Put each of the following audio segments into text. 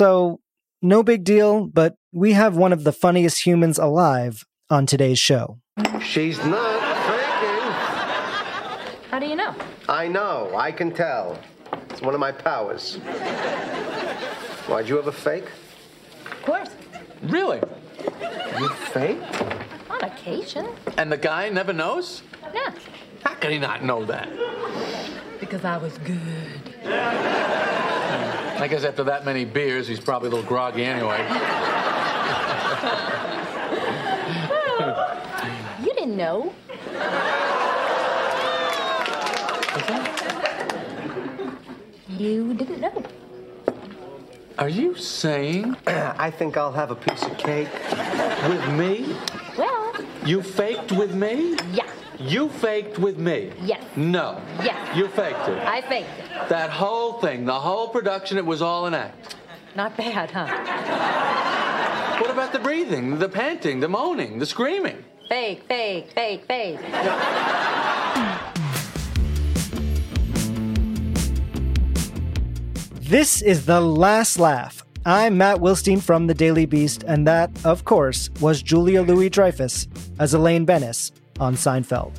So, no big deal, but we have one of the funniest humans alive on today's show. She's not faking. How do you know? I know. I can tell. It's one of my powers. Why'd you ever fake? Of course. Really? You fake? On occasion. And the guy never knows? Yeah. How could he not know that? Because I was good. Hmm. I guess after that many beers, he's probably a little groggy anyway. You didn't know. You didn't know. Are you saying I think I'll have a piece of cake. with me? Well, You faked with me? yeah. You faked with me? Yes. No. Yes. You faked it. I faked it. That whole thing, the whole production, it was all an act. Not bad, huh? What about the breathing, the panting, the moaning, the screaming? Fake, fake, fake, fake. This is The Last Laugh. I'm Matt Wilstein from The Daily Beast, and that, of course, was Julia Louis Dreyfus as Elaine Benes on Seinfeld.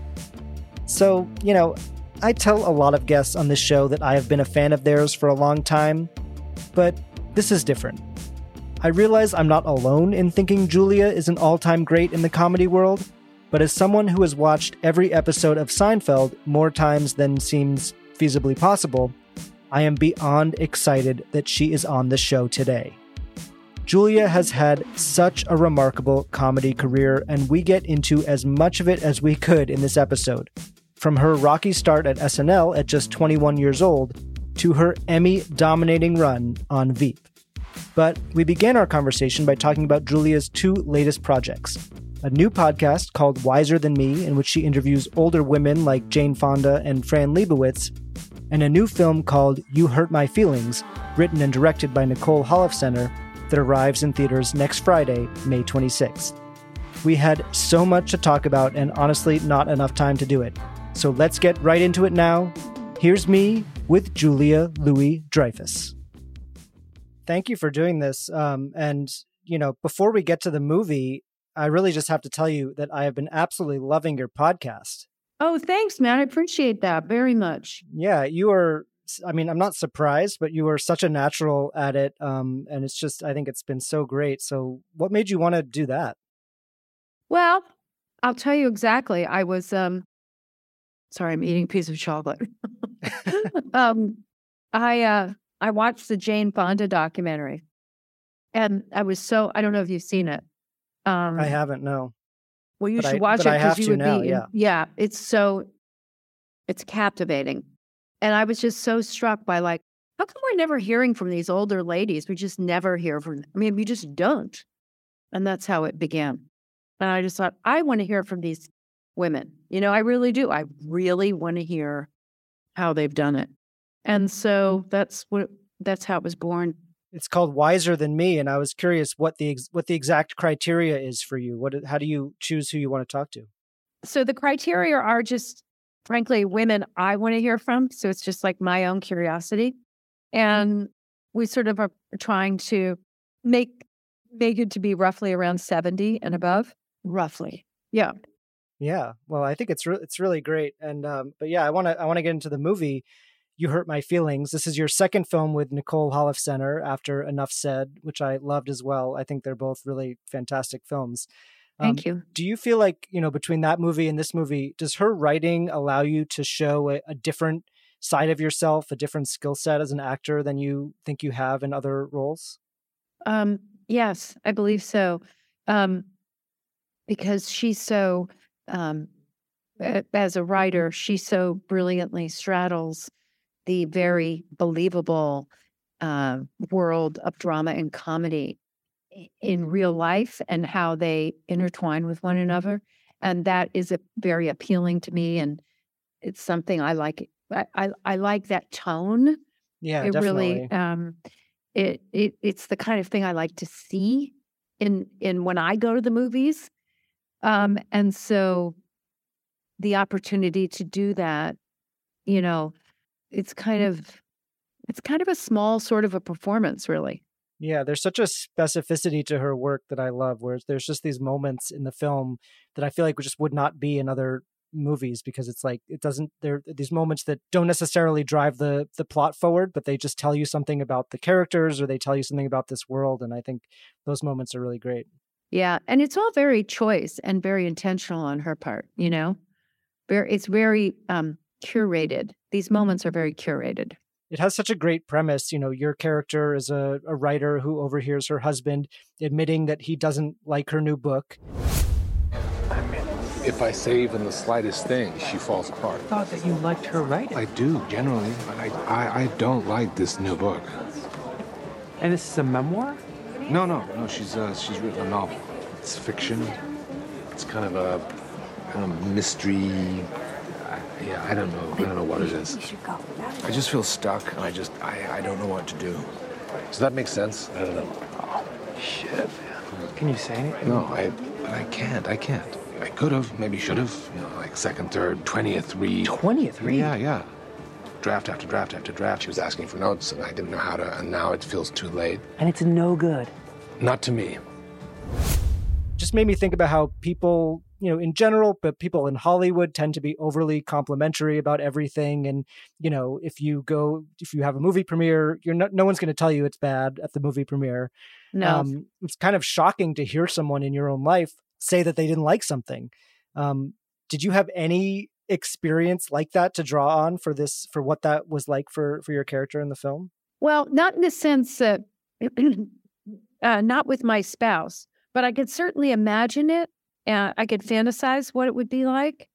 So, you know, I tell a lot of guests on this show that I have been a fan of theirs for a long time, but this is different. I realize I'm not alone in thinking Julia is an all time great in the comedy world, but as someone who has watched every episode of Seinfeld more times than seems feasibly possible, I am beyond excited that she is on the show today. Julia has had such a remarkable comedy career, and we get into as much of it as we could in this episode. From her rocky start at SNL at just 21 years old to her Emmy dominating run on Veep. But we began our conversation by talking about Julia's two latest projects a new podcast called Wiser Than Me, in which she interviews older women like Jane Fonda and Fran Lebowitz, and a new film called You Hurt My Feelings, written and directed by Nicole Holofcener, that arrives in theaters next Friday, May 26th. We had so much to talk about and honestly not enough time to do it. So let's get right into it now. Here's me with Julia Louis Dreyfus. Thank you for doing this. Um, and, you know, before we get to the movie, I really just have to tell you that I have been absolutely loving your podcast. Oh, thanks, man. I appreciate that very much. Yeah, you are. I mean, I'm not surprised, but you are such a natural at it. Um, and it's just, I think it's been so great. So, what made you want to do that? Well, I'll tell you exactly. I was um sorry, I'm eating a piece of chocolate. um I uh I watched the Jane Fonda documentary. And I was so I don't know if you've seen it. Um I haven't, no. Well, you but should I- watch it because you would now, be yeah. yeah, it's so it's captivating. And I was just so struck by like, how come we're never hearing from these older ladies? We just never hear from them. I mean, we just don't. And that's how it began. And I just thought, I want to hear from these women. You know, I really do. I really want to hear how they've done it. And so that's what that's how it was born. It's called Wiser Than Me, and I was curious what the what the exact criteria is for you. What how do you choose who you want to talk to? So the criteria are just frankly women I want to hear from. So it's just like my own curiosity. And we sort of are trying to make make it to be roughly around 70 and above. Roughly. Yeah. Yeah, well, I think it's re- it's really great, and um, but yeah, I want to I want to get into the movie. You hurt my feelings. This is your second film with Nicole Holofcener after Enough Said, which I loved as well. I think they're both really fantastic films. Thank Um, you. Do you feel like you know between that movie and this movie, does her writing allow you to show a, a different side of yourself, a different skill set as an actor than you think you have in other roles? Um, yes, I believe so. Um, because she's so, um, as a writer, she so brilliantly straddles the very believable uh, world of drama and comedy in real life and how they intertwine with one another. And that is a, very appealing to me. And it's something I like. I, I, I like that tone. Yeah, it definitely. really, um, it, it, it's the kind of thing I like to see in, in when I go to the movies. Um, and so the opportunity to do that, you know, it's kind of, it's kind of a small sort of a performance, really. Yeah, there's such a specificity to her work that I love, where there's just these moments in the film that I feel like just would not be in other movies because it's like it doesn't there these moments that don't necessarily drive the the plot forward but they just tell you something about the characters or they tell you something about this world and i think those moments are really great Yeah, and it's all very choice and very intentional on her part. You know, very it's very um, curated. These moments are very curated. It has such a great premise you know your character is a, a writer who overhears her husband admitting that he doesn't like her new book If I say even the slightest thing, she falls apart. I thought that you liked her writing. I do, generally, but I, I, I don't like this new book. And this is a memoir? No, no, no, she's, uh, she's written a novel. It's fiction. It's kind of a kind of mystery. I, yeah, I don't know. I don't know what it is. I just feel stuck, and I just, I, I don't know what to do. Does that make sense? I don't know. Shit, man. Can you say anything? No, I, but I can't. I can't. I could have, maybe should have. You know, like second, third, twentieth read. 20th read? Yeah, yeah. Draft after draft after draft. She was asking for notes, and I didn't know how to. And now it feels too late. And it's no good. Not to me. just made me think about how people, you know, in general, but people in Hollywood tend to be overly complimentary about everything. And, you know, if you go, if you have a movie premiere, you're not, no one's going to tell you it's bad at the movie premiere. No, Um, it's kind of shocking to hear someone in your own life say that they didn't like something. Um, did you have any experience like that to draw on for this, for what that was like for, for your character in the film? well, not in the sense that, uh, not with my spouse, but I could certainly imagine it. Uh, I could fantasize what it would be like,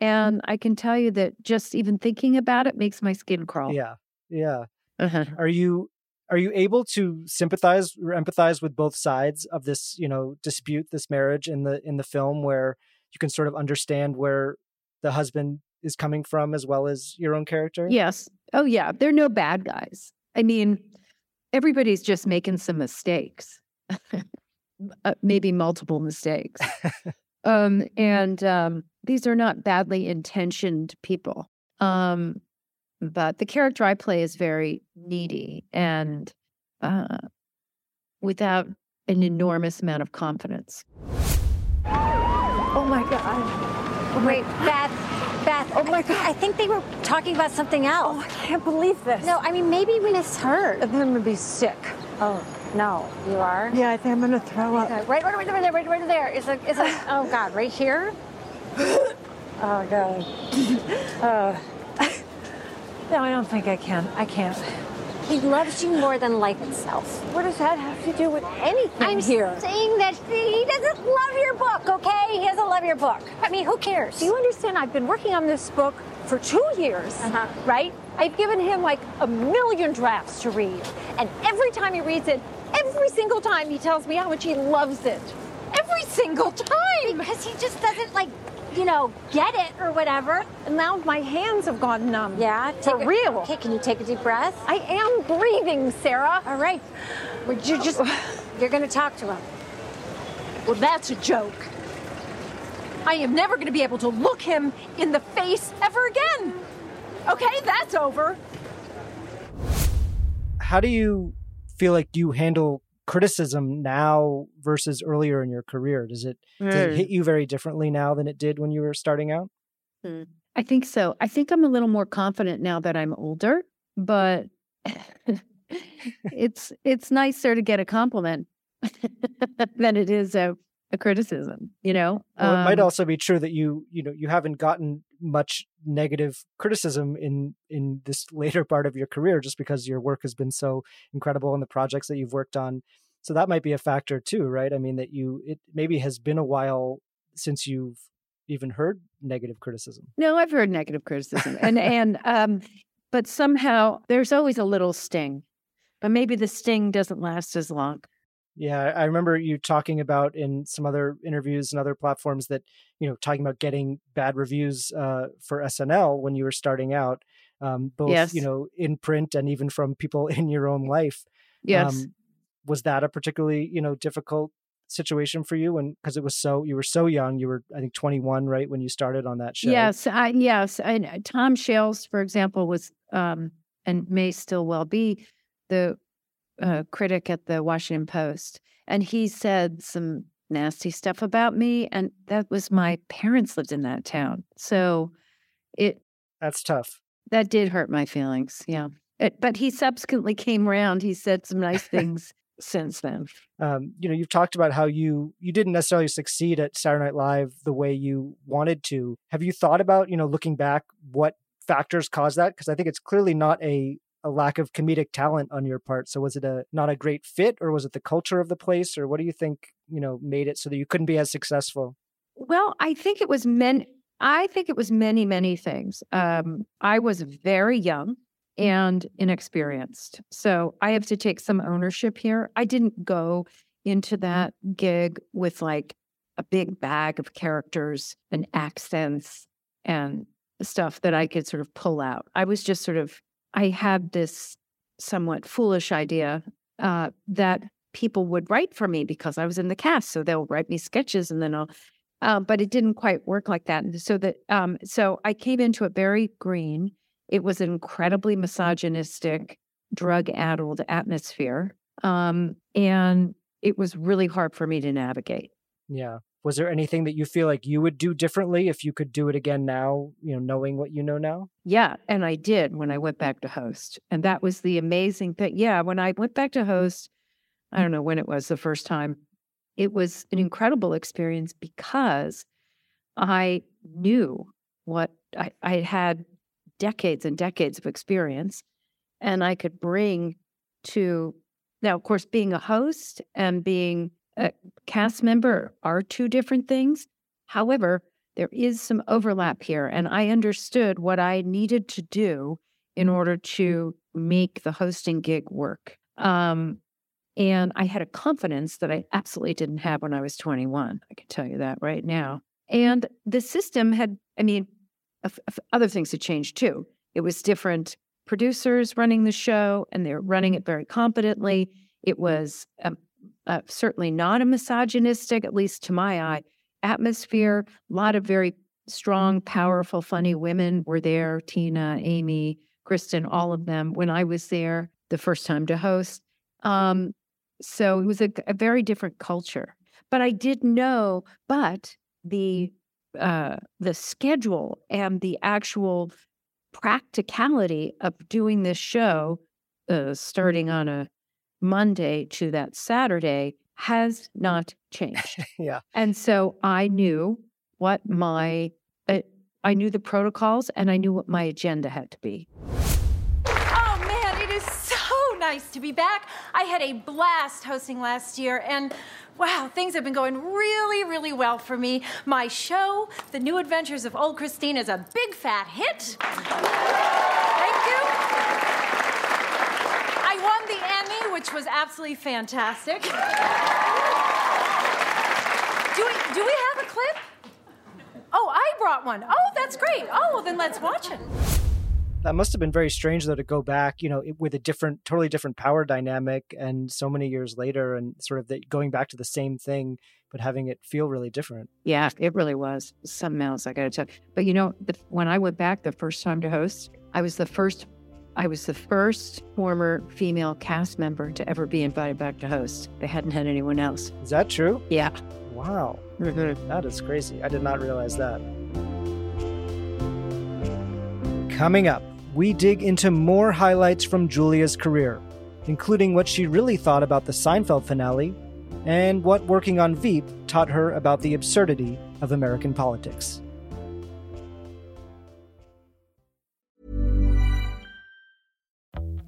and I can tell you that just even thinking about it makes my skin crawl. Yeah. Yeah. Uh-huh. are you are you able to sympathize or empathize with both sides of this you know dispute this marriage in the in the film where you can sort of understand where the husband is coming from as well as your own character Yes. Oh, yeah. They're no bad guys. I mean, everybody's just making some mistakes, uh, maybe multiple mistakes. um, and um, these are not badly intentioned people. Um, but the character I play is very needy and uh, without an enormous amount of confidence. Oh my God. Wait, Beth, Beth. Oh my God. I think they were talking about something else. Oh, I can't believe this. No, I mean, maybe when it's hurt. I'm gonna be sick. Oh, no, you are? Yeah, I think I'm gonna throw up. Okay, Right, right, right, right there, right, right there. Is a, is a, oh God, right here? Oh God. Uh, no, I don't think I can. I can't. He loves you more than life itself. What does that have to do with anything I'm here? saying that he doesn't love your book, okay? He doesn't love your book. I mean, who cares? Do you understand? I've been working on this book for two years, Uh-huh. right? I've given him like a million drafts to read, and every time he reads it, every single time he tells me how much he loves it. Every single time. Because he just doesn't, like, you know, get it or whatever. And now my hands have gone numb. Yeah, for take a- real. Okay, can you take a deep breath? I am breathing, Sarah. All right. Would you just, you're going to talk to him. Well, that's a joke. I am never going to be able to look him in the face ever again. Okay, that's over. how do you feel like you handle criticism now versus earlier in your career? Does it does it hit mm. you very differently now than it did when you were starting out? Hmm. I think so. I think I'm a little more confident now that I'm older, but it's it's nicer to get a compliment than it is a, a criticism, you know? Well, it might Um, also be true that you you know you haven't gotten much negative criticism in in this later part of your career just because your work has been so incredible in the projects that you've worked on. So that might be a factor too, right? I mean that you it maybe has been a while since you've even heard negative criticism. No, I've heard negative criticism, and and um, but somehow there's always a little sting, but maybe the sting doesn't last as long. Yeah, I remember you talking about in some other interviews and other platforms that you know talking about getting bad reviews uh, for SNL when you were starting out, um, both Yes. you know in print and even from people in your own life. Yes. Um, was that a particularly you know difficult situation for you? And because it was so you were so young, you were I think 21, right, when you started on that show. Yes, I, yes. I, uh, Tom Shales, for example, was um, and may still well be the uh, critic at the Washington Post, and he said some nasty stuff about me, and that was my parents lived in that town, so it That's tough. that did hurt my feelings. Yeah, it, but he subsequently came around. He said some nice things since then. um, you know, you've talked about how you you didn't necessarily succeed at Saturday Night Live the way you wanted to. Have you thought about, you know, looking back, what factors caused that? Because I think it's clearly not a a lack of comedic talent on your part. So was it a not a great fit, or was it the culture of the place, or what do you think, you know, made it so that you couldn't be as successful? Well, I think it was men. I think it was many, many things. Um, I was very young and inexperienced, so I have to take some ownership here. I didn't go into that gig with like a big bag of characters and accents and stuff that I could sort of pull out. I was just sort of. I had this somewhat foolish idea uh, that people would write for me because I was in the cast, so they'll write me sketches and then I'll um, but it didn't quite work like that. And so that um, so I came into it very green. It was an incredibly misogynistic, drug-addled atmosphere, um, and it was really hard for me to navigate. Yeah. Was there anything that you feel like you would do differently if you could do it again now, you know, knowing what you know now? Yeah, and I did when I went back to host, and that was the amazing thing. Yeah, when I went back to host, I don't know when it was the first time. It was an incredible experience because I knew what I, I had decades and decades of experience, and I could bring to now, of course, being a host and being a cast member are two different things. However, there is some overlap here, and I understood what I needed to do in order to make the hosting gig work. Um, and I had a confidence that I absolutely didn't have when I was 21. I can tell you that right now. And the system had, I mean, other things had changed too. It was different producers running the show, and they were running it very competently. It was um, uh, certainly not a misogynistic, at least to my eye, atmosphere. A lot of very strong, powerful, funny women were there Tina, Amy, Kristen, all of them when I was there the first time to host. Um, so it was a, a very different culture. But I did know, but the uh, the schedule and the actual practicality of doing this show, uh, starting on a Monday to that Saturday, has not changed. yeah. And so I knew what my, uh, I knew the protocols and I knew what my agenda had to be. Oh man, it is so nice to be back. I had a blast hosting last year, and wow, things have been going really, really well for me. My show, The New Adventures of Old Christine, is a big fat hit. Thank you. I won the Emmy, which was absolutely fantastic. Do we, do we have a clip? Oh, I brought one. Oh, that's great. Oh, well, then let's watch it. That must have been very strange, though, to go back, you know, with a different, totally different power dynamic, and so many years later, and sort of the, going back to the same thing, but having it feel really different. Yeah, it really was something else. I got to tell. you. But you know, the, when I went back the first time to host, I was the first. I was the first former female cast member to ever be invited back to host. They hadn't had anyone else. Is that true? Yeah. Wow, Mhm. that is crazy. I did not realize that. Coming up, we dig into more highlights from Julia's career, including what she really thought about the Seinfeld finale and what working on Veep taught her about the absurdity of American politics.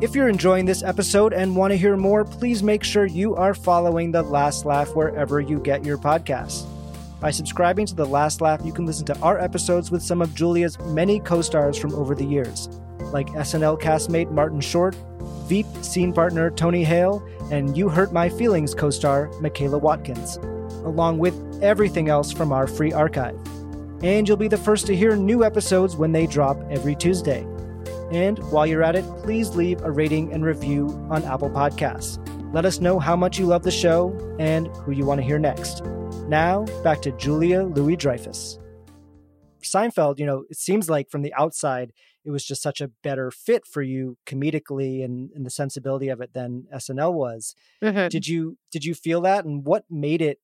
If you're enjoying this episode and want to hear more, please make sure you are following The Last Laugh wherever you get your podcasts. By subscribing to The Last Laugh, you can listen to our episodes with some of Julia's many co stars from over the years, like SNL castmate Martin Short, Veep scene partner Tony Hale, and You Hurt My Feelings co star Michaela Watkins, along with everything else from our free archive. And you'll be the first to hear new episodes when they drop every Tuesday. And while you're at it, please leave a rating and review on Apple Podcasts. Let us know how much you love the show and who you want to hear next. Now, back to Julia Louis Dreyfus. Seinfeld, you know, it seems like from the outside, it was just such a better fit for you comedically and, and the sensibility of it than SNL was. Mm-hmm. Did you did you feel that and what made it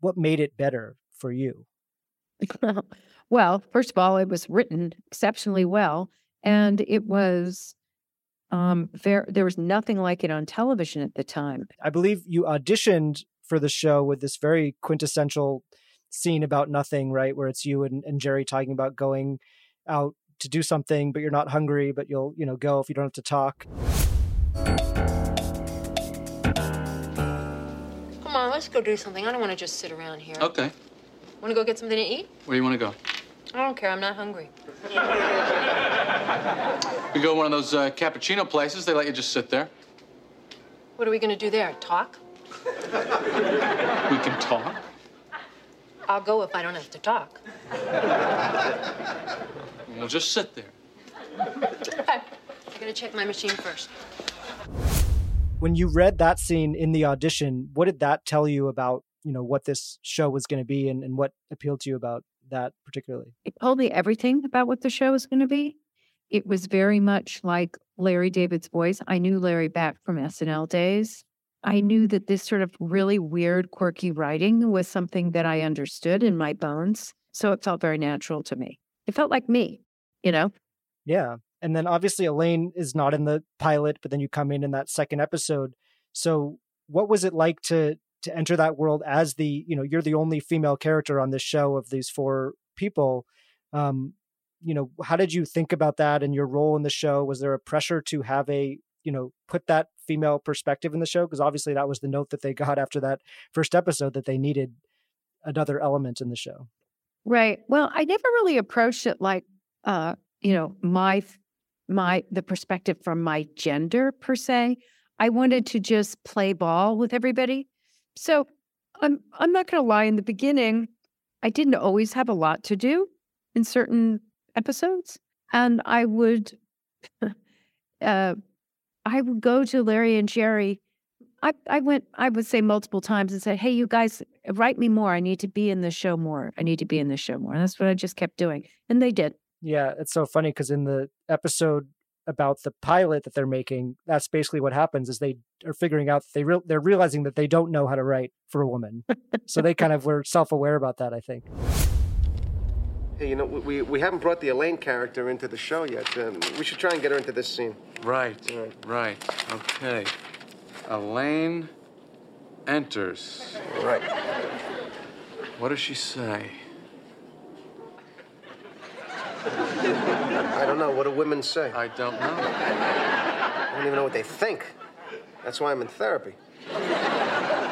what made it better for you? well, first of all, it was written exceptionally well, and it was um there there was nothing like it on television at the time. I believe you auditioned for the show with this very quintessential scene about nothing, right? Where it's you and, and Jerry talking about going out to do something, but you're not hungry, but you'll, you know, go if you don't have to talk. Come on, let's go do something. I don't want to just sit around here. Okay. Want to go get something to eat? Where do you want to go? I don't care. I'm not hungry. We go to one of those uh, cappuccino places. They let you just sit there. What are we going to do there? Talk? We can talk. I'll go if I don't have to talk. We'll just sit there. Okay. I gotta check my machine first. When you read that scene in the audition, what did that tell you about, you know, what this show was going to be and, and what appealed to you about that particularly? It told me everything about what the show was going to be. It was very much like Larry David's voice. I knew Larry back from SNL days. I knew that this sort of really weird, quirky writing was something that I understood in my bones. So it felt very natural to me. It felt like me, you know? Yeah. And then obviously Elaine is not in the pilot, but then you come in in that second episode. So what was it like to to enter that world as the, you know, you're the only female character on this show of these four people. Um, you know, how did you think about that and your role in the show? Was there a pressure to have a, you know, put that female perspective in the show? Because obviously that was the note that they got after that first episode that they needed another element in the show. Right. Well, I never really approached it like, uh, you know, my my the perspective from my gender per se. I wanted to just play ball with everybody. So I'm I'm not going to lie. In the beginning, I didn't always have a lot to do in certain episodes, and I would, uh, I would go to Larry and Jerry. I I went. I would say multiple times and said, "Hey, you guys, write me more. I need to be in the show more. I need to be in the show more." And that's what I just kept doing, and they did. Yeah, it's so funny because in the episode about the pilot that they're making, that's basically what happens is they are figuring out they real they're realizing that they don't know how to write for a woman. so they kind of were self-aware about that, I think. Hey, you know, we, we haven't brought the Elaine character into the show yet. Um, we should try and get her into this scene. Right. Right. Okay. Elaine enters. Right. What does she say? I don't know. What do women say? I don't know. I don't even know what they think. That's why I'm in therapy.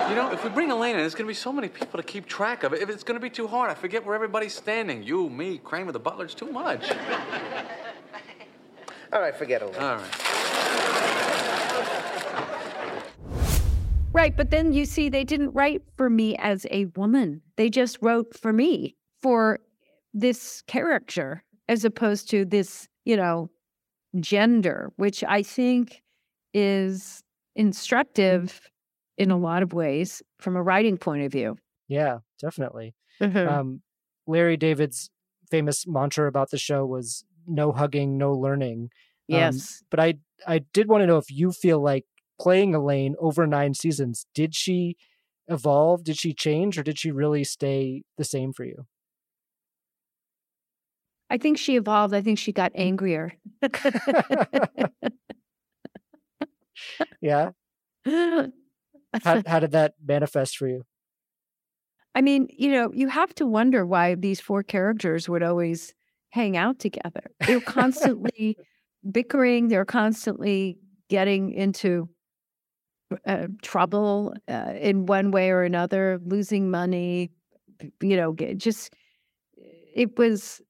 You know, if we bring Elena, in, there's going to be so many people to keep track of. If it's going to be too hard, I forget where everybody's standing. You, me, Kramer, the butler. It's too much. All right, forget Elaine. All right. Right. But then you see, they didn't write for me as a woman. They just wrote for me for this character as opposed to this, you know, gender, which I think is instructive mm. In a lot of ways from a writing point of view. Yeah, definitely. Mhm. Um, Larry David's famous mantra about the show was no hugging, no learning. Um, Yes. but I I did want to know if you feel like playing Elaine over nine seasons, did she evolve? Did she change or did she really stay the same for you? I think she evolved. I think she got angrier. Yeah. How, how did that manifest for you? I mean, you know, you have to wonder why these four characters would always hang out together. They're constantly bickering, they're constantly getting into uh, trouble uh, in one way or another, losing money, you know, just it was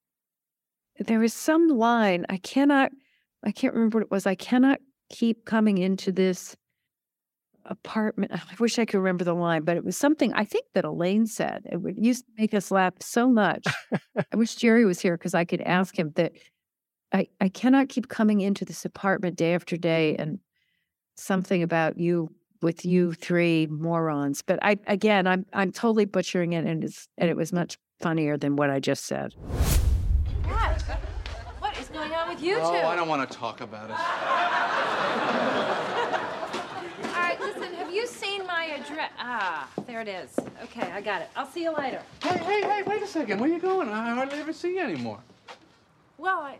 there was some line I cannot I can't remember what it was. I cannot keep coming into this apartment. I wish I could remember the line, but it was something I think that Elaine said. It would used to make us laugh so much. I wish Jerry was here because I could ask him that I, I cannot keep coming into this apartment day after day and something about you with you three morons. But I again I'm I'm totally butchering it and it's and it was much funnier than what I just said. What? What is going on with you oh, two? Oh, I don't want to talk about it. All right, listen, have you Ah, there it is. Okay, I got it. I'll see you later. Hey, hey, hey, wait a second. Where you going? I hardly ever see you anymore. Well, I.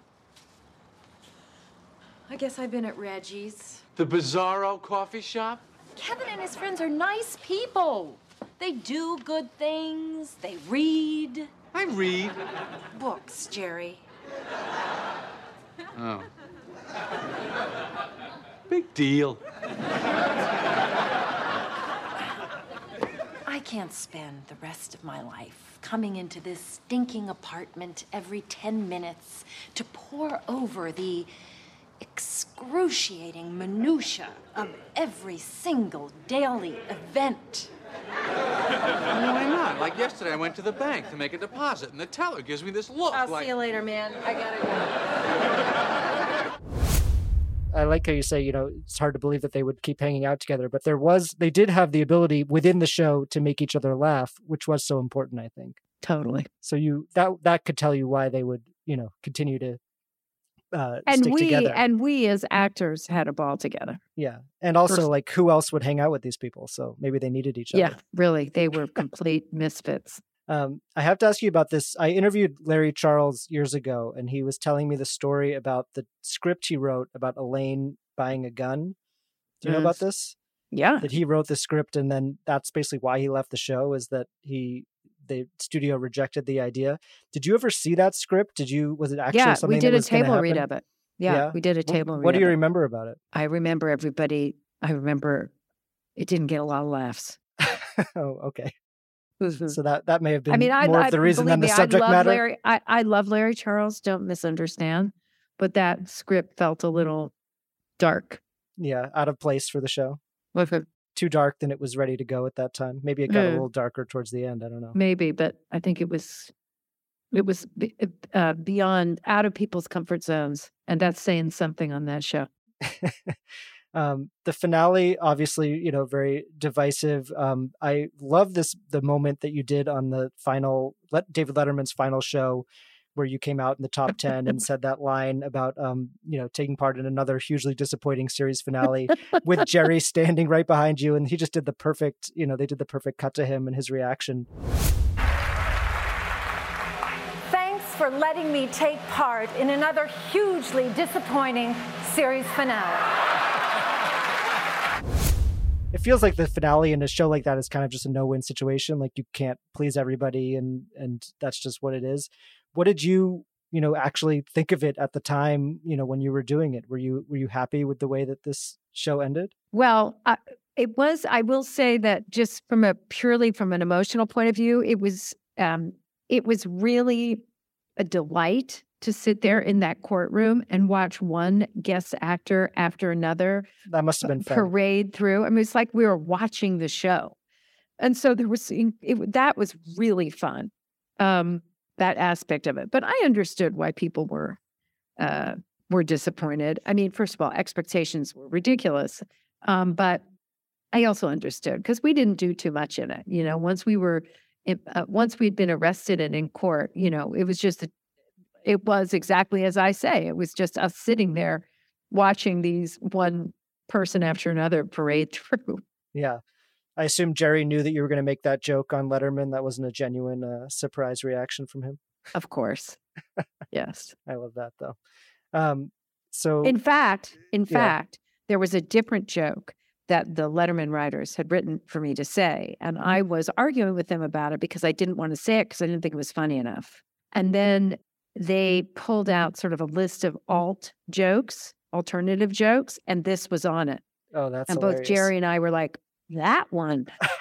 I guess I've been at Reggie's. The Bizarro coffee shop? Kevin and his friends are nice people. They do good things, they read. I read. Books, Jerry. Oh. Big deal. I can't spend the rest of my life coming into this stinking apartment every 10 minutes to pore over the excruciating minutia of every single daily event. Why not? Like yesterday, I went to the bank to make a deposit, and the teller gives me this look I'll like. see you later, man. I gotta go. I like how you say, you know, it's hard to believe that they would keep hanging out together, but there was, they did have the ability within the show to make each other laugh, which was so important, I think. Totally. So you, that, that could tell you why they would, you know, continue to uh, And stick we together. and we as actors had a ball together. yeah. And also, Pers- like, who else would hang out with these people? So maybe they needed each other. Yeah, really. They were complete misfits. Um, I have to ask you about this. I interviewed Larry Charles years ago, and he was telling me the story about the script he wrote about Elaine buying a gun. Do you know about this? Yeah. That he wrote the script, and then that's basically why he left the show. Is that he the studio rejected the idea? Did you ever see that script? Did you? Was it actually yeah, something we did that a table read of it. Yeah, we did a table read What do you it. remember about it? I remember everybody. I remember it didn't get a lot of laughs. oh, okay. So that that may have been I mean, I, more I of the reason than the me, subject I love matter. Larry. I, I love Larry Charles. Don't misunderstand, but that script felt a little dark. Yeah, out of place for the show. With it, Too dark than it was ready to go at that time. Maybe it got a Mm. little darker towards the end. I don't know. maybe, but I think it was it was uh, beyond out of people's comfort zones, and that's saying something on that show. um, the finale, obviously, you know, very divisive. Um, I love this the moment that you did on the final let David Letterman's final show, where you came out in the top ten and said that line about um, you know taking part in another hugely disappointing series finale with Jerry standing right behind you, and he just did the perfect, you know, they did the perfect cut to him and his reaction. Thanks for letting me take part in another hugely disappointing series finale. It feels like the finale in a show like that is kind of just a no-win situation like you can't please everybody and and that's just what it is what did you you know actually think of it at the time you know when you were doing it were you were you happy with the way that this show ended Well, I, it was. I will say that just from a purely from an emotional point of view, it was. Um, it was really a delight to sit there in that courtroom and watch one guest actor after another That must have been fun. parade through. I mean, it's like we were watching the show. And so there was it, that was really fun, um, that aspect of it. But I understood why people were uh, were disappointed. I mean, first of all, expectations were ridiculous, um, but I also understood because we didn't do too much in it. You know, once we were it, uh, once we'd been arrested and in court, you know, it was just, a, it was exactly as I say. It was just us sitting there watching these one person after another parade through. Yeah. I assume Jerry knew that you were going to make that joke on Letterman. That wasn't a genuine uh, surprise reaction from him. Of course. yes. I love that though. Um, so, in fact, in yeah. fact, there was a different joke that the Letterman writers had written for me to say. And I was arguing with them about it because I didn't want to say it because I didn't think it was funny enough. And then they pulled out sort of a list of alt jokes, alternative jokes, and this was on it. Oh, that's and hilarious. both Jerry and I were like, that one.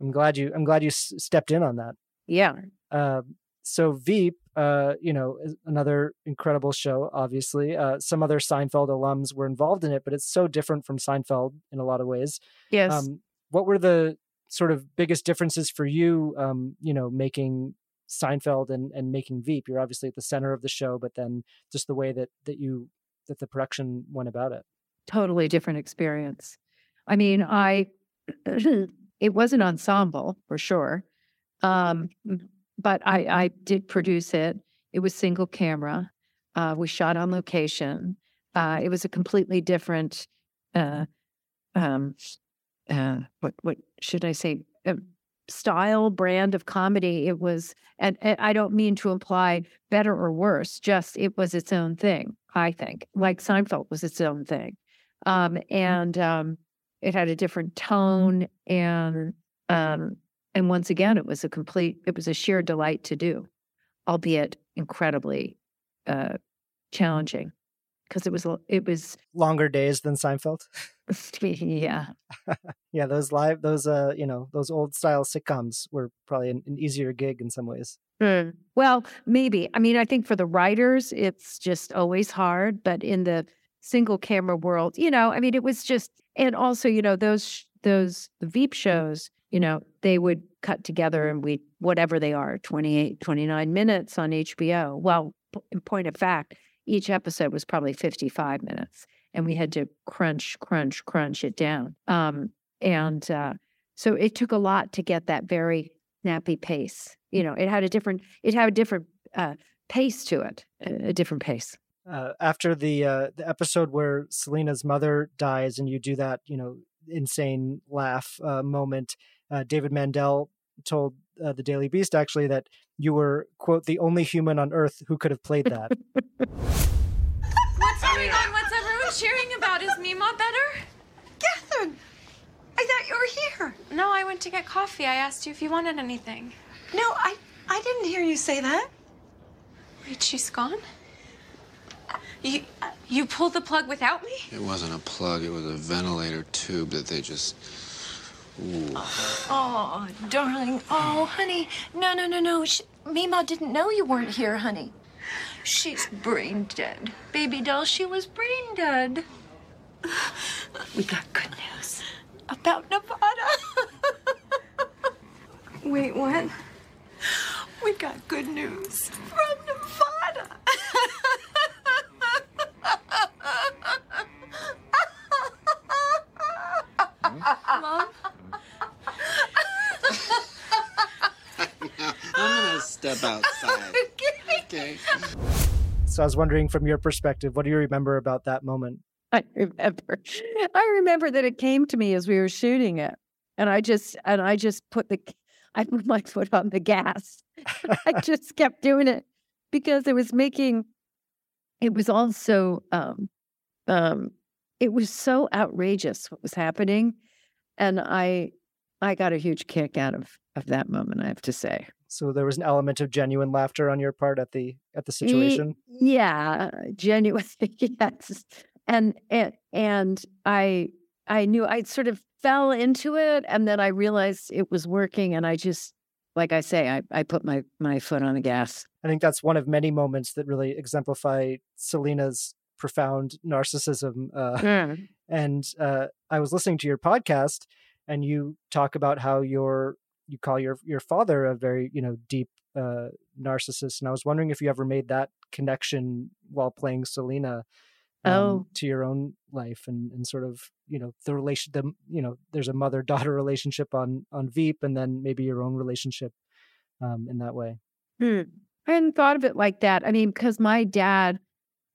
I'm glad you. I'm glad you s- stepped in on that. Yeah. Uh, so Veep, uh, you know, is another incredible show. Obviously, uh, some other Seinfeld alums were involved in it, but it's so different from Seinfeld in a lot of ways. Yes. Um, what were the sort of biggest differences for you? Um, you know, making Seinfeld and and making Veep. You're obviously at the center of the show, but then just the way that that you that the production went about it. totally different experience. I mean, I it was an ensemble for sure, um, but I I did produce it. It was single camera. Uh, we shot on location. Uh, it was a completely different. Uh, um, uh, what what should I say? Style brand of comedy. It was, and, and I don't mean to imply better or worse. Just it was its own thing. I think, like Seinfeld was its own thing um, and um, it had a different tone and um, and once again it was a complete it was a sheer delight to do albeit incredibly uh, challenging because it was it was Longer days than Seinfeld. yeah yeah, those live, those uh, you know, those old style sitcoms were probably an, an easier gig in some ways. Mm. Well, maybe. I mean, I think for the writers, it's just always hard. But in the single camera world, you know, I mean, it was just, and also, you know, those those Veep shows, you know, they would cut together and we whatever they are, 28, 29 minutes on HBO. Well, p- in point of fact, each episode was probably 55 minutes, and we had to crunch, crunch, crunch it down. Um, and uh, so it took a lot to get that very snappy pace. You know, it had a different, it had a different uh, pace to it, a, different pace. Uh, after the uh, the episode where Selina's mother dies, and you do that, you know, insane laugh uh, moment, uh, David Mandel told uh, the Daily Beast actually that you were quote the only human on earth who could have played that. What's going on? What's everyone cheering about? Is Mima better? Catherine! I thought you were here. No, I went to get coffee. I asked you if you wanted anything. No, I I didn't hear you say that. Wait, she's gone? You you pulled the plug without me? It wasn't a plug, it was a ventilator tube that they just. Ooh. Oh, darling. Oh, honey. No, no, no, no. Sh Mima didn't know you weren't here, honey. She's brain dead. Baby doll, she was brain dead. We got good news about Nevada. Wait, what? We got good news from Nevada. Hmm? Mom? I'm gonna step outside. okay. so I was wondering, from your perspective, what do you remember about that moment? I remember. I remember that it came to me as we were shooting it, and I just and I just put the I put my foot on the gas. I just kept doing it because it was making. It was also um, um, it was so outrageous what was happening, and I I got a huge kick out of of that moment. I have to say. So there was an element of genuine laughter on your part at the at the situation. Yeah, genuine. yes, and and and I I knew I sort of fell into it, and then I realized it was working, and I just like I say, I, I put my, my foot on the gas. I think that's one of many moments that really exemplify Selina's profound narcissism. Uh, Mm. And uh, I was listening to your podcast, and you talk about how your you call your your father a very you know deep uh, narcissist, and I was wondering if you ever made that connection while playing Selina. um, Oh. to your own life and, and sort of you know the relation the you know there's a mother daughter relationship on on Veep and then maybe your own relationship um, in that way. Hmm. I hadn't thought of it like that. I mean, because my dad,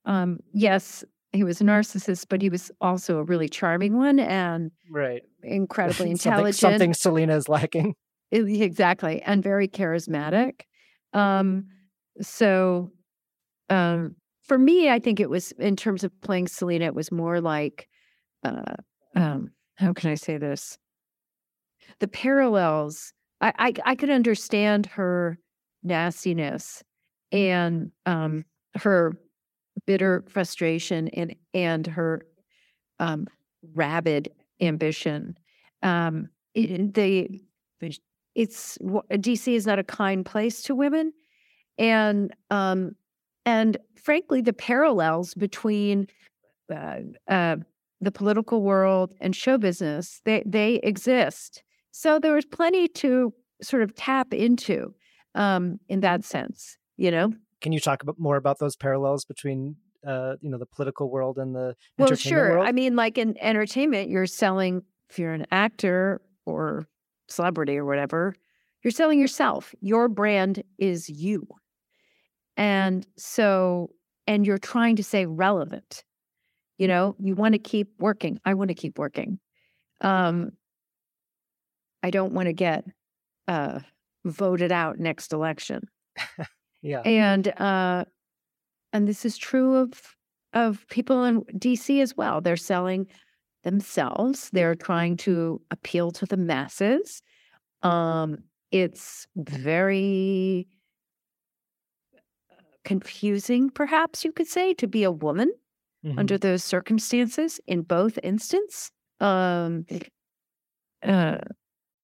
um, yes, he was a narcissist, but he was also a really charming one and Right. incredibly something, intelligent. something Selina is lacking. I- Exactly. And very charismatic. Um, so um, for me, I think it was in terms of playing Selina, it was more like, uh, um, how can I say this? The parallels. I, I, I could understand her nastiness and um, her bitter frustration and and her um, rabid ambition. Um, it, the it's DC is not a kind place to women, and um, and frankly, the parallels between uh, uh, the political world and show business they they exist. So there was plenty to sort of tap into um, in that sense. You know, Can you talk about more about those parallels between uh, you know the political world and the well, sure. world? I mean, like in entertainment, you're selling if you're an actor or celebrity or whatever, you're selling yourself. Your brand is you. And so, and you're trying to say relevant. You know, you want to keep working. I want to keep working. Um, I don't want to get uh, voted out next election. yeah. And uh, and this is true of of people in DC as well. They're selling themselves. They're trying to appeal to the masses. Um, it's very confusing, perhaps you could say, to be a woman Mhm. under those circumstances in both instances. Um, uh,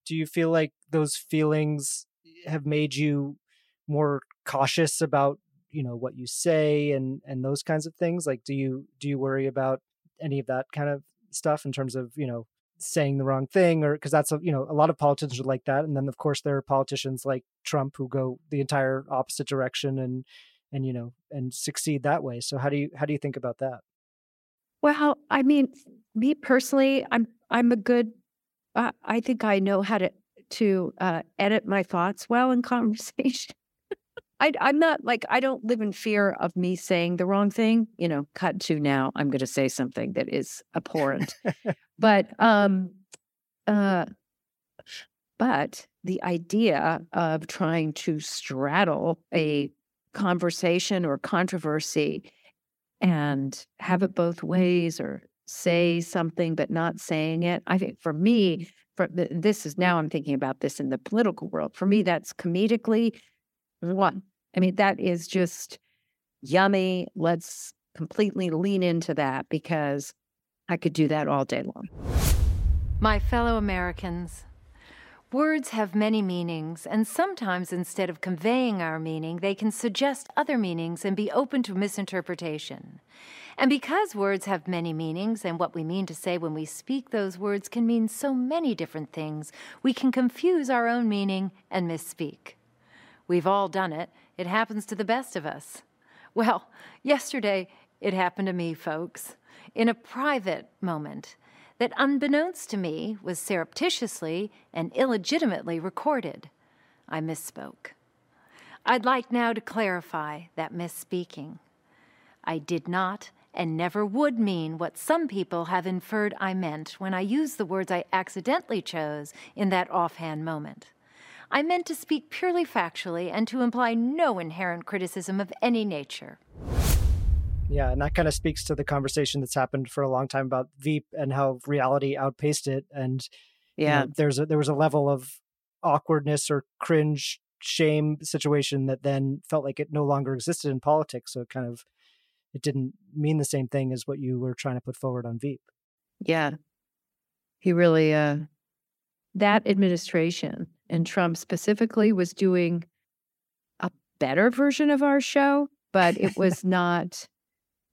Do you feel like those feelings have made you more cautious about you know what you say and and those kinds of things? Like, do you do you worry about any of that kind of stuff in terms of you know saying the wrong thing or because that's a, you know a lot of politicians are like that and then of course there are politicians like Trump who go the entire opposite direction and and you know and succeed that way so how do you how do you think about that Well, I mean, me personally, I'm I'm a good. Uh, I think I know how to to uh, edit my thoughts well in conversation. I, I'm not like I don't live in fear of me saying the wrong thing. You know, cut to now. I'm going to say something that is abhorrent, but um, uh, but the idea of trying to straddle a conversation or controversy and have it both ways or say something but not saying it. I think for me, for this is now I'm thinking about this in the political world. For me, that's comedically one. I mean, that is just yummy. Let's completely lean into that because I could do that all day long. My fellow Americans, words have many meanings, and sometimes instead of conveying our meaning, they can suggest other meanings and be open to misinterpretation. And because words have many meanings, and what we mean to say when we speak those words can mean so many different things, we can confuse our own meaning and misspeak. We've all done it. It happens to the best of us. Well, yesterday it happened to me, folks, in a private moment that, unbeknownst to me, was surreptitiously and illegitimately recorded. I misspoke. I'd like now to clarify that misspeaking. I did not and never would mean what some people have inferred I meant when I used the words I accidentally chose in that offhand moment. I meant to speak purely factually and to imply no inherent criticism of any nature. Yeah, and that kind of speaks to the conversation that's happened for a long time about Veep and how reality outpaced it. And you know, Yeah. there's a, there was a level of awkwardness or cringe, shame situation that then felt like it no longer existed in politics. So it kind of it didn't mean the same thing as what you were trying to put forward on Veep. Yeah. He really uh that administration and Trump specifically was doing a better version of our show, but it was not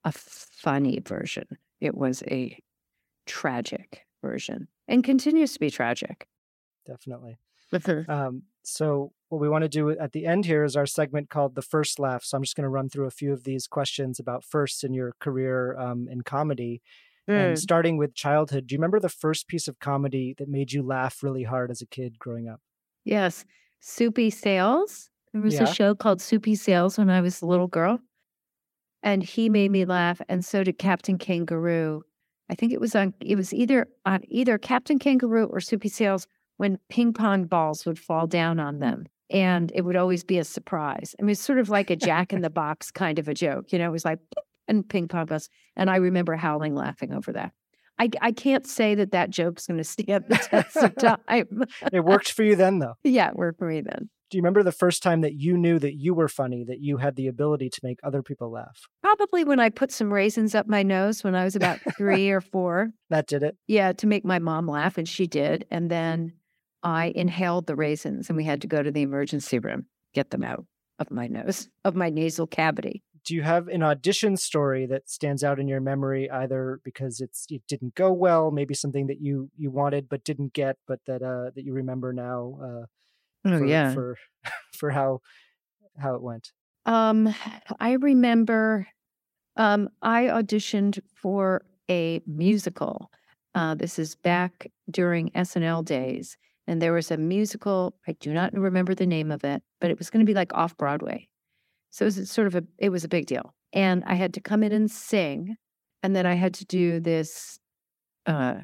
a funny version. It was a tragic version and continues to be tragic. Definitely. Mm-hmm. Um, so, what we want to do at the end here is our segment called The First Laugh. So, I'm just going to run through a few of these questions about firsts in your career um, in comedy. And Mm. starting with childhood, do you remember the first piece of comedy that made you laugh really hard as a kid growing up? Yes. Soupy Sales. There was Yeah. a show called Soupy Sales when I was a little girl. And he made me laugh, and so did Captain Kangaroo. I think it was on it was either on either Captain Kangaroo or Soupy Sales when ping pong balls would fall down on them. And it would always be a surprise. I mean, it's sort of like a jack in the box kind of a joke. You know, it was like and ping pong balls. And I remember howling laughing over that. I, I can't say that that joke's going to stand the test of time. It worked for you then, though. yeah, it worked for me then. Do you remember the first time that you knew that you were funny, that you had the ability to make other people laugh? Probably when I put some raisins up my nose when I was about three or four. That did it. Yeah, to make my mom laugh, and she did. And mm-hmm. then I inhaled the raisins, and we had to go to the emergency room, get them out of my nose, of my nasal cavity. Do you have an audition story that stands out in your memory, either because it's it didn't go well, maybe something that you you wanted but didn't get, but that uh that you remember now? Uh, Oh, for, yeah. for for how how it went. Um, I remember um, I auditioned for a musical. Uh, this is back during SNL days. And there was a musical, I do not remember the name of it, but it was going to be like off Broadway. So it was sort of a, it was a big deal. And I had to come in and sing. And then I had to do this, uh,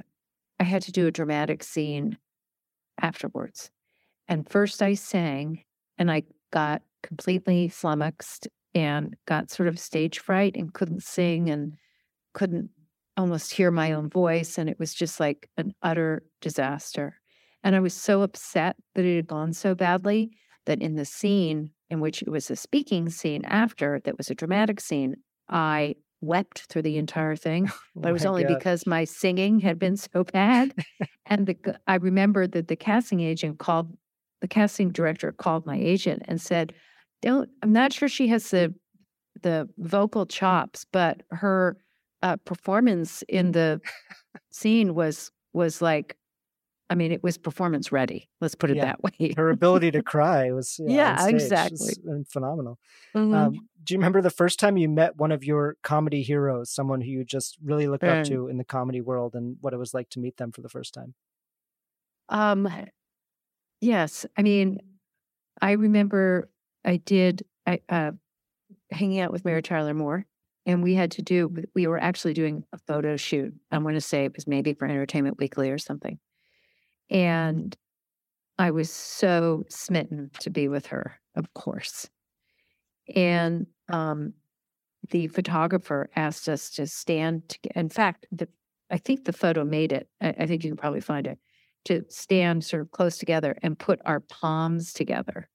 I had to do a dramatic scene afterwards. And first I sang and I got completely flummoxed and got sort of stage fright and couldn't sing and couldn't almost hear my own voice. And it was just like an utter disaster. And I was so upset that it had gone so badly that in the scene in which it was a speaking scene after, that was a dramatic scene, I wept through the entire thing. But it was only God. because my singing had been so bad. and the, I remember that the casting agent called, the casting director called my agent and said, "Don't. I'm not sure she has the the vocal chops, but her uh, performance in the scene was was like, I mean, it was performance ready. Let's put it Yeah. that way. Her ability to cry was yeah, Yeah, exactly. was, uh, phenomenal. Mhm. Um, do you remember the first time you met one of your comedy heroes, someone who you just really looked Right. up to in the comedy world, and what it was like to meet them for the first time? Um, yes, I mean, I remember I did I uh, hanging out with Mary Tyler Moore, and we had to do. We were actually doing a photo shoot. I'm going to say it was maybe for Entertainment Weekly or something, and I was so smitten to be with her, of course. And um, the photographer asked us to stand. To, in fact, the, I think the photo made it. I, I think you can probably find it to stand sort of close together and put our palms together.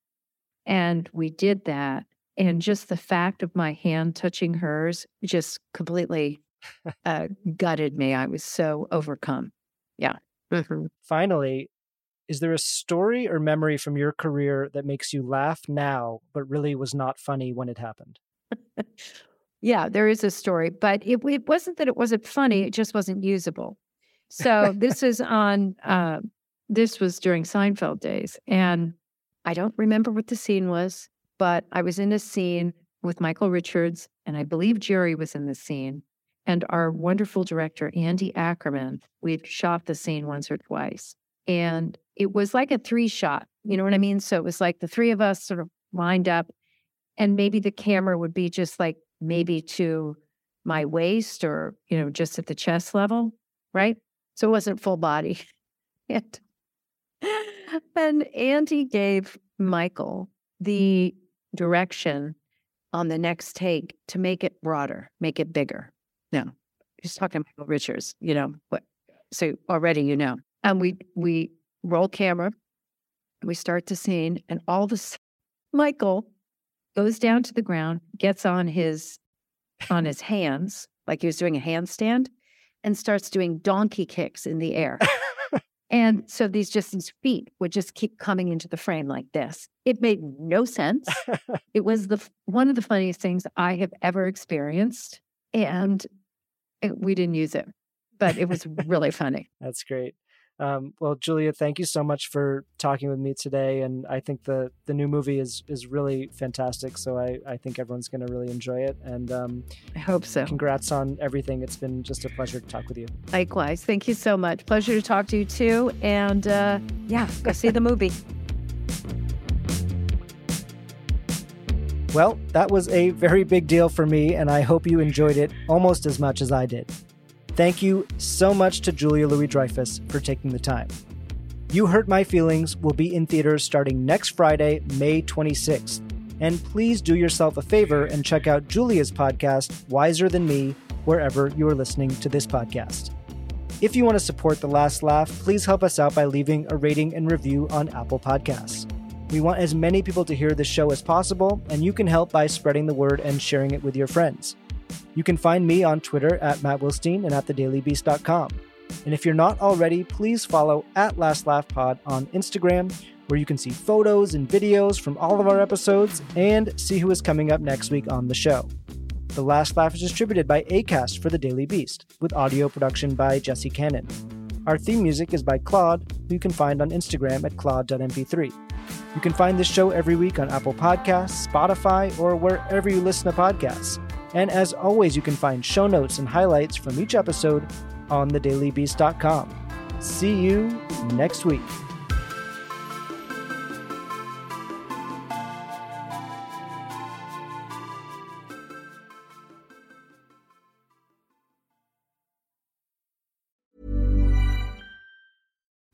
And we did that. And just the fact of my hand touching hers just completely uh, gutted me. I was so overcome. Yeah. Mhm. Finally, is there a story or memory from your career that makes you laugh now, but really was not funny when it happened? Yeah, there is a story, but it, it wasn't that it wasn't funny, it just wasn't usable. So this is on, uh, this was during Seinfeld days. And I don't remember what the scene was, but I was in a scene with Michael Richards, and I believe Jerry was in the scene. And our wonderful director, Andy Ackerman, we'd shot the scene once or twice. And it was like a three shot, you know what I mean? So it was like the three of us sort of lined up, and maybe the camera would be just like maybe to my waist or, you know, just at the chest level, right? So it wasn't full body. and, and Andy gave Michael the direction on the next take to make it broader, make it bigger. No, he's talking to Michael Richards, you know, what so already you know. And we we roll camera, we start the scene, and all of a sudden, Michael goes down to the ground, gets on his on his hands, like he was doing a handstand, and starts doing donkey kicks in the air. And so these just these feet would just keep coming into the frame like this. It made no sense. it was the one of the funniest things I have ever experienced, and it, we didn't use it, but it was really funny. That's great. Um, well, Julia, thank you so much for talking with me today. And I think the the new movie is is really fantastic. So I, I think everyone's going to really enjoy it. And um, I hope so. Congrats on everything. It's been just a pleasure to talk with you. Likewise. Thank you so much. Pleasure to talk to you too. And uh, yeah, go see the movie. Well, that was a very big deal for me, and I hope you enjoyed it almost as much as I did. Thank you so much to Julia Louis Dreyfus for taking the time. You Hurt My Feelings will be in theaters starting next Friday, May 26th. And please do yourself a favor and check out Julia's podcast, Wiser Than Me, wherever you are listening to this podcast. If you want to support The Last Laugh, please help us out by leaving a rating and review on Apple Podcasts. We want as many people to hear this show as possible, and you can help by spreading the word and sharing it with your friends. You can find me on Twitter at Matt Wilstein and at thedailybeast.com. And if you're not already, please follow at Last Laugh Pod on Instagram, where you can see photos and videos from all of our episodes and see who is coming up next week on the show. The Last Laugh is distributed by ACAST for The Daily Beast, with audio production by Jesse Cannon. Our theme music is by Claude, who you can find on Instagram at claude.mp3. You can find this show every week on Apple Podcasts, Spotify, or wherever you listen to podcasts. And as always, you can find show notes and highlights from each episode on thedailybeast.com. See you next week.